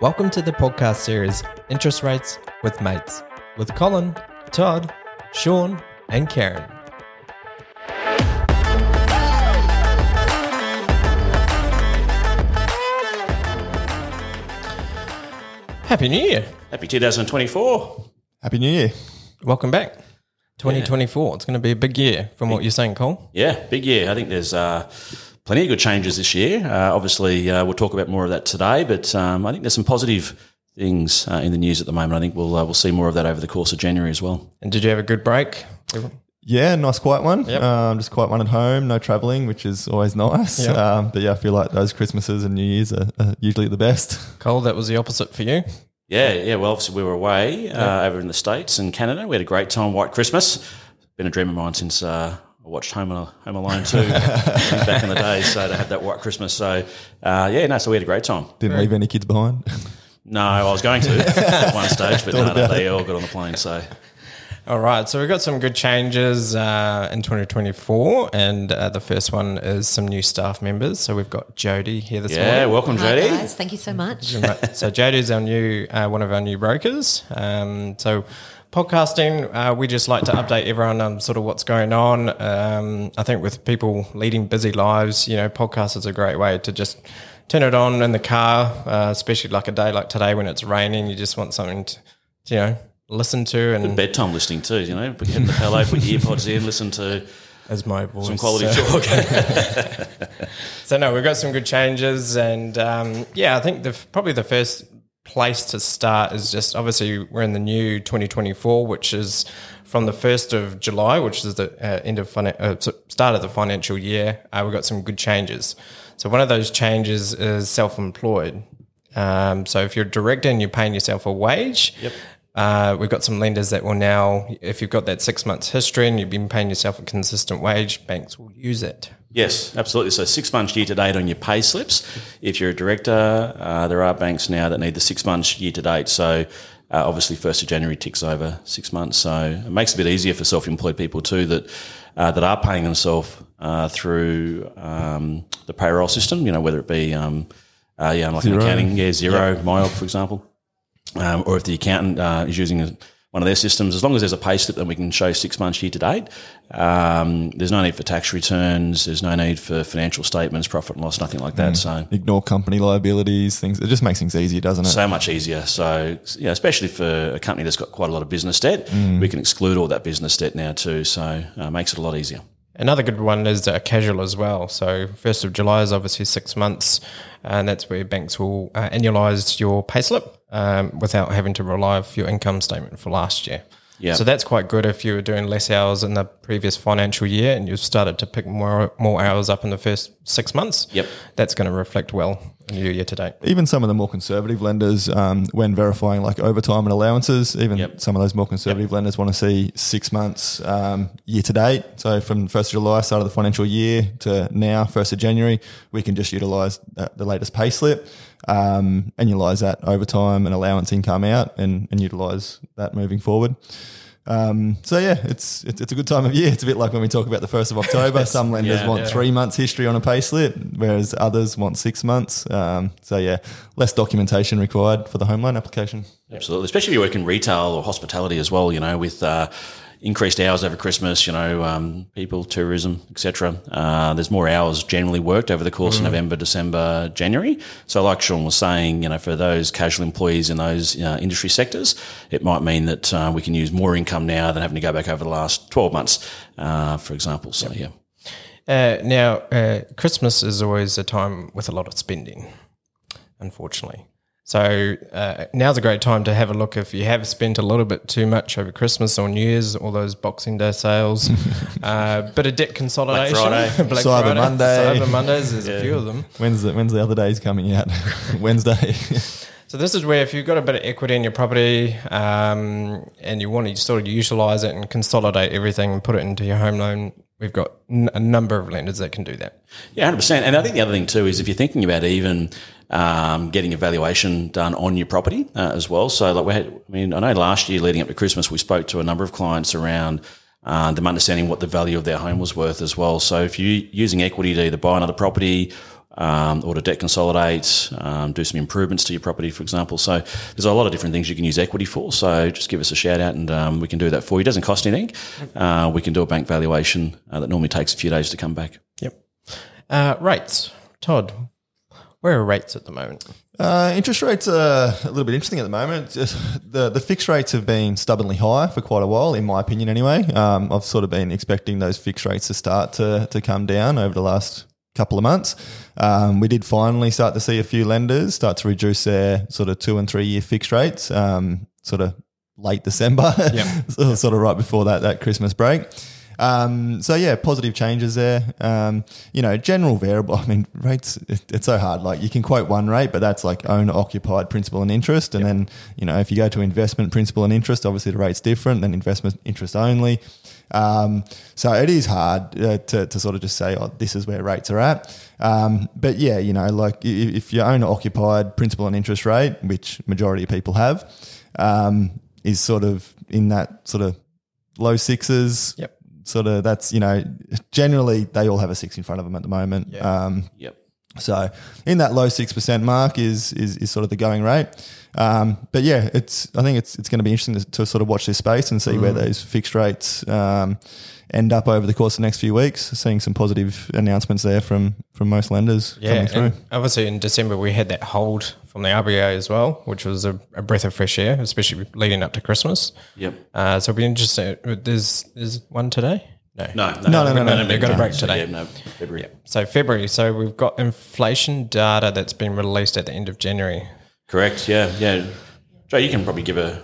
Welcome to the podcast series Interest Rates with Mates with Colin, Todd, Sean, and Karen. Happy New Year. Happy 2024. Happy New Year. Welcome back. 2024. It's going to be a big year from what you're saying, Cole. Yeah, big year. I think there's uh, plenty of good changes this year. Uh, obviously, uh, we'll talk about more of that today, but um, I think there's some positive things uh, in the news at the moment. I think we'll uh, we'll see more of that over the course of January as well. And did you have a good break? Yeah, nice quiet one. Yep. Um, just quiet one at home, no traveling, which is always nice. Yep. Um, but yeah, I feel like those Christmases and New Year's are, are usually the best. Cole, that was the opposite for you. Yeah, yeah. Well, obviously we were away uh, over in the states and Canada. We had a great time. White Christmas. Been a dream of mine since uh, I watched Home, Home Alone 2 back in the day. So to have that white Christmas. So uh, yeah, no. So we had a great time. Didn't leave any kids behind. No, I was going to at one stage, but no, no, they all got on the plane. So All right, so we've got some good changes uh, in 2024, and uh, the first one is some new staff members. So we've got Jody here this yeah, morning. welcome, Hi Jodie. guys, thank you so much. Right, so Jody's our new uh, one of our new brokers. Um, so podcasting, uh, we just like to update everyone on sort of what's going on. Um, I think with people leading busy lives, you know, podcast is a great way to just turn it on in the car, uh, especially like a day like today when it's raining. You just want something to, you know, listen to and bedtime listening too. You know, put your the pillow, put your earpods in, listen to as my voice. some quality so- talk. So no, we've got some good changes, and um, yeah, I think the probably the first place to start is just obviously we're in the new 2024, which is from the first of July, which is the uh, end of finan- uh, start of the financial year. Uh, we've got some good changes. So one of those changes is self-employed. Um, so if you're a director and you're paying yourself a wage, Yep. uh, we've got some lenders that will now, if you've got that six months history and you've been paying yourself a consistent wage, banks will use it. Yes, absolutely. So six months year to date on your pay slips. If you're a director, uh, there are banks now that need the six months year to date. So uh, obviously, first of January ticks over six months. So it makes it a bit easier for self-employed people too that uh, that are paying themselves uh, through um, the payroll system. You know, whether it be um, uh, yeah, like an accounting, yeah, Xero, MYOB, for example. um, or if the accountant uh, is using a, one of their systems, as long as there's a pay slip then we can show six months year to date, um, there's no need for tax returns, there's no need for financial statements, profit and loss, nothing like that. So Ignore company liabilities, things. It just makes things easier, doesn't it? so much easier. So yeah, especially for a company that's got quite a lot of business debt, we can exclude all that business debt now too. So uh, it makes it a lot easier. Another good one is uh, casual as well. So first of July is obviously six months, and that's where banks will uh, annualise your payslip um, without having to rely on your income statement for last year. Yeah. So that's quite good if you were doing less hours in the previous financial year and you've started to pick more more hours up in the first six months. Yep. That's going to reflect well in your year to date. even some of the more conservative lenders, um, when verifying like overtime and allowances, even Yep. some of those more conservative lenders want to see six months um, year to date. So from first of July, start of the financial year to now, first of January, we can just utilise that, the latest pay slip, um, annualise that over time and allowance income out, and, and utilise that moving forward. Um, so yeah, it's, it's it's a good time of year. It's a bit like when we talk about the first of October. Some lenders Yeah, want yeah. three months history on a pay slip, whereas others want six months. Um, so yeah, less documentation required for the home loan application. Absolutely, especially if you work in retail or hospitality as well. You know, with uh, increased hours over Christmas, you know, um, people, tourism, etc. Uh, there's more hours generally worked over the course of November, December, January. So, like Sean was saying, you know, for those casual employees in those uh, industry sectors, it might mean that uh, we can use more income now than having to go back over the last 12 months, uh, for example. So, yeah. Uh, now, uh, Christmas is always a time with a lot of spending, unfortunately. So uh, now's a great time to have a look if you have spent a little bit too much over Christmas or New Year's, all those Boxing Day sales, uh, bit of debt consolidation, Friday. Black Cyber Friday, Monday. Cyber Mondays. There's a few of them. When's the when's the other days coming out? Wednesday. So this is where if you've got a bit of equity in your property um, and you want to sort of utilize it and consolidate everything and put it into your home loan, we've got n- a number of lenders that can do that. Yeah, hundred percent. And I think the other thing too is if you're thinking about even um, getting a valuation done on your property uh, as well. So, like we had, I mean, I know last year leading up to Christmas, we spoke to a number of clients around uh, them understanding what the value of their home was worth as well. So, if you're using equity to either buy another property um, or to debt consolidate, um, do some improvements to your property, for example. So there's a lot of different things you can use equity for. So just give us a shout out and um, we can do that for you. It doesn't cost anything. Uh, we can do a bank valuation uh, that normally takes a few days to come back. Yep. Uh, rates. Todd, where are rates at the moment? Uh, interest rates are a little bit interesting at the moment. The the fixed rates have been stubbornly high for quite a while, in my opinion. Anyway, um, I've sort of been expecting those fixed rates to start to to come down over the last couple of months. Um, we did finally start to see a few lenders start to reduce their sort of two and three year fixed rates, um, sort of late December, so, sort of right before that that Christmas break. Um, so yeah, positive changes there. Um, you know, general variable. I mean, rates. It, it's so hard. Like you can quote one rate, but that's like owner occupied principal and interest. And then you know, if you go to investment principal and interest, obviously the rate's different than investment interest only. Um, so it is hard uh, to, to sort of just say, oh, this is where rates are at. Um, but yeah, you know, like if, if you own occupied principal and interest rate, which majority of people have, um, is sort of in that sort of low sixes. Yep. Sort of that's, you know, generally they all have a six in front of them at the moment. Um, Yep. so in that low six percent mark is, is is sort of the going rate. Um, but yeah, it's I think it's it's going to be interesting to, to sort of watch this space and see where those fixed rates um, end up over the course of the next few weeks. Seeing some positive announcements there from from most lenders Yeah, coming through. obviously in December we had that hold from the RBA as well, which was a, a breath of fresh air, especially leading up to Christmas. Yep. Uh, so it'll be interesting. There's there's one today. No, No, No, no, no, no, they've got a break today. Yeah, no, February. So February. So we've got inflation data that's been released at the end of January. Correct. Yeah, yeah. Joe, you can probably give a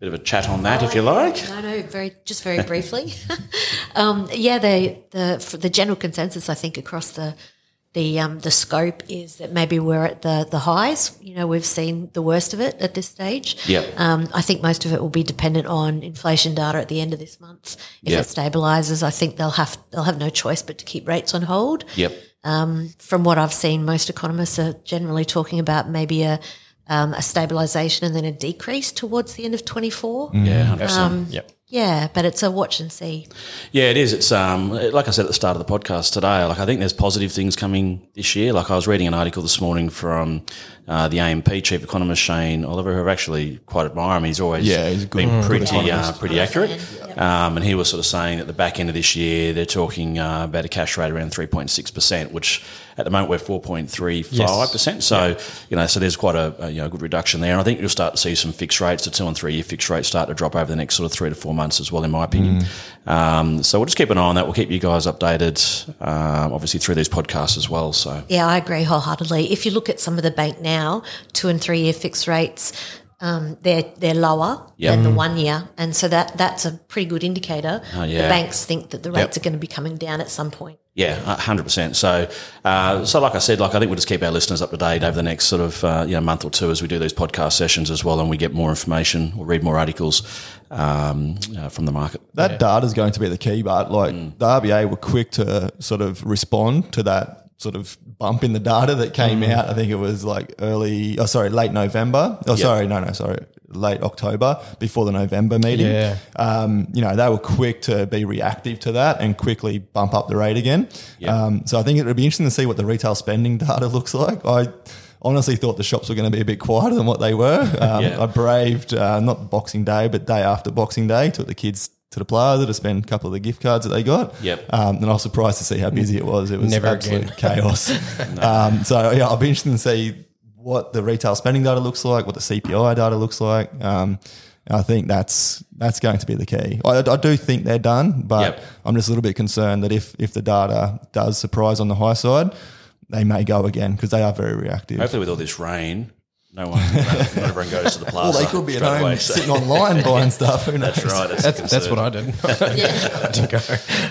bit of a chat on that if you like. No, no, very just very briefly. um, yeah, the the the general consensus I think across the the um, the scope is that maybe we're at the the highs. You know, we've seen the worst of it at this stage. Yep. Um, I think most of it will be dependent on inflation data at the end of this month. If Yep. it stabilises, I think they'll have they'll have no choice but to keep rates on hold. Yep. Um, From what I've seen, most economists are generally talking about maybe a um, a stabilisation and then a decrease towards the end of twenty four. Yeah, 100%. Yep. Yeah, but it's a watch and see. Yeah, it is. It's um, like I said at the start of the podcast today. Like I think there's positive things coming this year. Like I was reading an article this morning from uh, the AMP chief economist Shane Oliver, who I actually quite admire him. He's always Yeah, he's a good- been good pretty uh, pretty accurate. Um, and he was sort of saying at the back end of this year they're talking uh, about a cash rate around 3.6 percent, which at the moment we're 4.35 percent. So you know, so there's quite a, a you know good reduction there. And I think you'll start to see some fixed rates, the two and three year fixed rates, start to drop over the next sort of three to four months as well, in my opinion. Um, so we'll just keep an eye on that. We'll keep you guys updated, um, obviously through these podcasts as well. So Yeah, I agree wholeheartedly. If you look at some of the bank now, two and three year fixed rates, um, they're they're lower Yep. than the one year, and so that that's a pretty good indicator. Oh, yeah. The banks think that the rates are going to be coming down at some point. Yeah, hundred percent. So, uh, so like I said, like I think we'll just keep our listeners up to date over the next sort of uh, you know month or two as we do these podcast sessions as well, and we get more information, we'll read more articles um, uh, from the market. That data is going to be the key, but like the RBA were quick to sort of respond to that sort of bump in the data that came out. I think it was like early, oh, sorry, late November. Oh, sorry, no, no, sorry, late October before the November meeting. Yeah. Um, you know, they were quick to be reactive to that and quickly bump up the rate again. Um, so I think it would be interesting to see what the retail spending data looks like. I honestly thought the shops were going to be a bit quieter than what they were. Um, Yeah. I braved uh, not Boxing Day, but day after Boxing Day, took the kids to the plaza to spend a couple of the gift cards that they got. Yep. Um, and I was surprised to see how busy it was. It was Never absolute again. chaos. um, so yeah, I'll be interested to see what the retail spending data looks like, what the CPI data looks like. Um, I think that's that's going to be the key. I, I do think they're done, but Yep. I'm just a little bit concerned that if if the data does surprise on the high side, they may go again because they are very reactive. Hopefully, with all this rain, no one, not everyone goes to the Well, plaza. they could be at home away, so- sitting online buying stuff. Who knows? That's right. That's, That's, that's what. I did. I didn't go.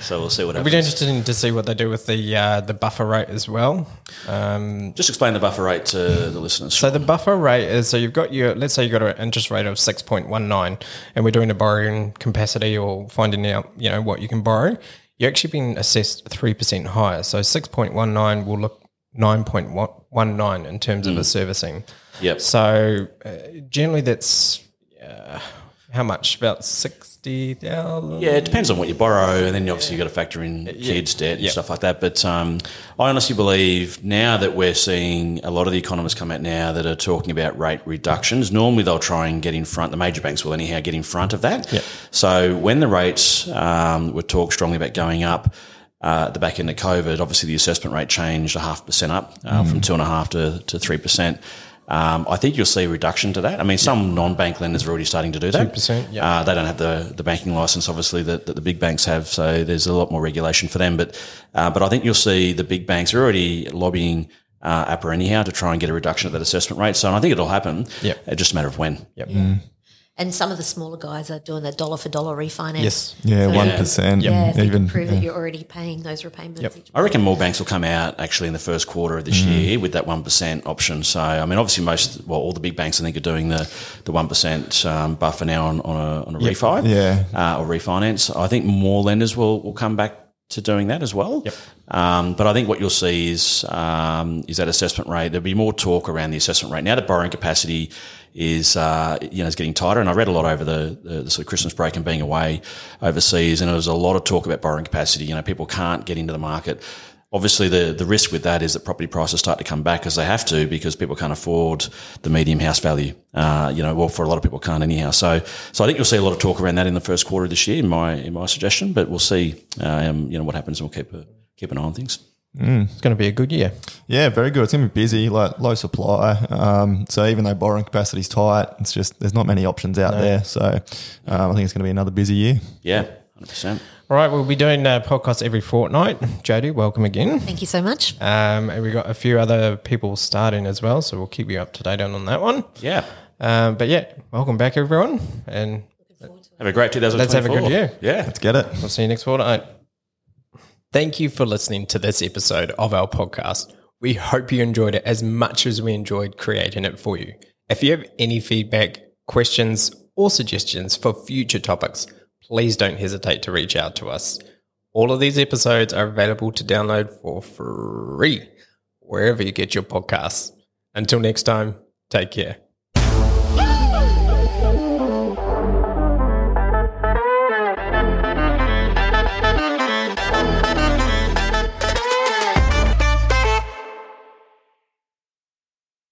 So we'll see what It'll be happens. interesting to see what they do with the uh, the buffer rate as well. Um, Just explain the buffer rate to the listeners. so the buffer rate is so you've got your let's say you've got an interest rate of six point one nine, and we're doing a borrowing capacity or finding out you know what you can borrow. You're actually being assessed three percent higher. So six point one nine will look nine point one nine in terms of a servicing. Yep. So uh, generally, that's uh, how much? About sixty thousand. Yeah, it depends on what you borrow, and then obviously you've got to factor in kids' debt and Yeah. stuff like that. But um, I honestly believe now that we're seeing a lot of the economists come out now that are talking about rate reductions. Normally they'll try and get in front. The major banks will anyhow get in front of that. So when the rates um, were talked strongly about going up. Uh, at the back end of COVID, obviously the assessment rate changed a half percent up uh, from two and a half to to three percent. Um, I think you'll see a reduction to that. I mean, some non-bank lenders are already starting to do that. 2%, yeah. Uh, they don't have the, the banking license, obviously, that, that the big banks have. So there's a lot more regulation for them. But uh, but I think you'll see the big banks are already lobbying uh, APRA anyhow to try and get a reduction of that assessment rate. So I think it'll happen. It's just a matter of when. Yep. And some of the smaller guys are doing the dollar for dollar refinance. Yes. Yeah, So one yeah. percent. Yeah, if you even can prove yeah. that you're already paying those repayments. Each I reckon more banks will come out actually in the first quarter of this year with that one percent option. So I mean, obviously most well all the big banks I think are doing the the one percent um, buffer now on, on a on a refi Yeah. uh, or refinance. I think more lenders will will come back to doing that as well. Yep. Um, but I think what you'll see is um, is that assessment rate. There'll be more talk around the assessment rate now The borrowing capacity is uh, you know is getting tighter. And I read a lot over the, the, the sort of Christmas break and being away overseas, and there was a lot of talk about borrowing capacity. You know, people can't get into the market. Obviously, the, the risk with that is that property prices start to come back as they have to because people can't afford the medium house value. Uh, you know, well, for a lot of people can't anyhow. So, so I think you'll see a lot of talk around that in the first quarter of this year, in my in my suggestion. But we'll see, um, you know, what happens, and we'll keep a, keep an eye on things. It's going to be a good year. Yeah, very good. It's going to be busy, like low supply. Um, so even though borrowing capacity is tight, it's just there's not many options out there. So um, I think it's going to be another busy year. Yeah, hundred percent. All right, we'll be doing uh, podcasts every fortnight. Jody, welcome again. Thank you so much. Um, and we've got a few other people starting as well, so we'll keep you up to date on, on that one. Yeah, Um, but yeah, welcome back, everyone, and have a great 2024. Let's have a good year. Yeah. Let's get it. we'll see you next fortnight. Thank you for listening to this episode of our podcast. We hope you enjoyed it as much as we enjoyed creating it for you. If you have any feedback, questions, or suggestions for future topics, please don't hesitate to reach out to us. All of these episodes are available to download for free wherever you get your podcasts. Until next time, take care.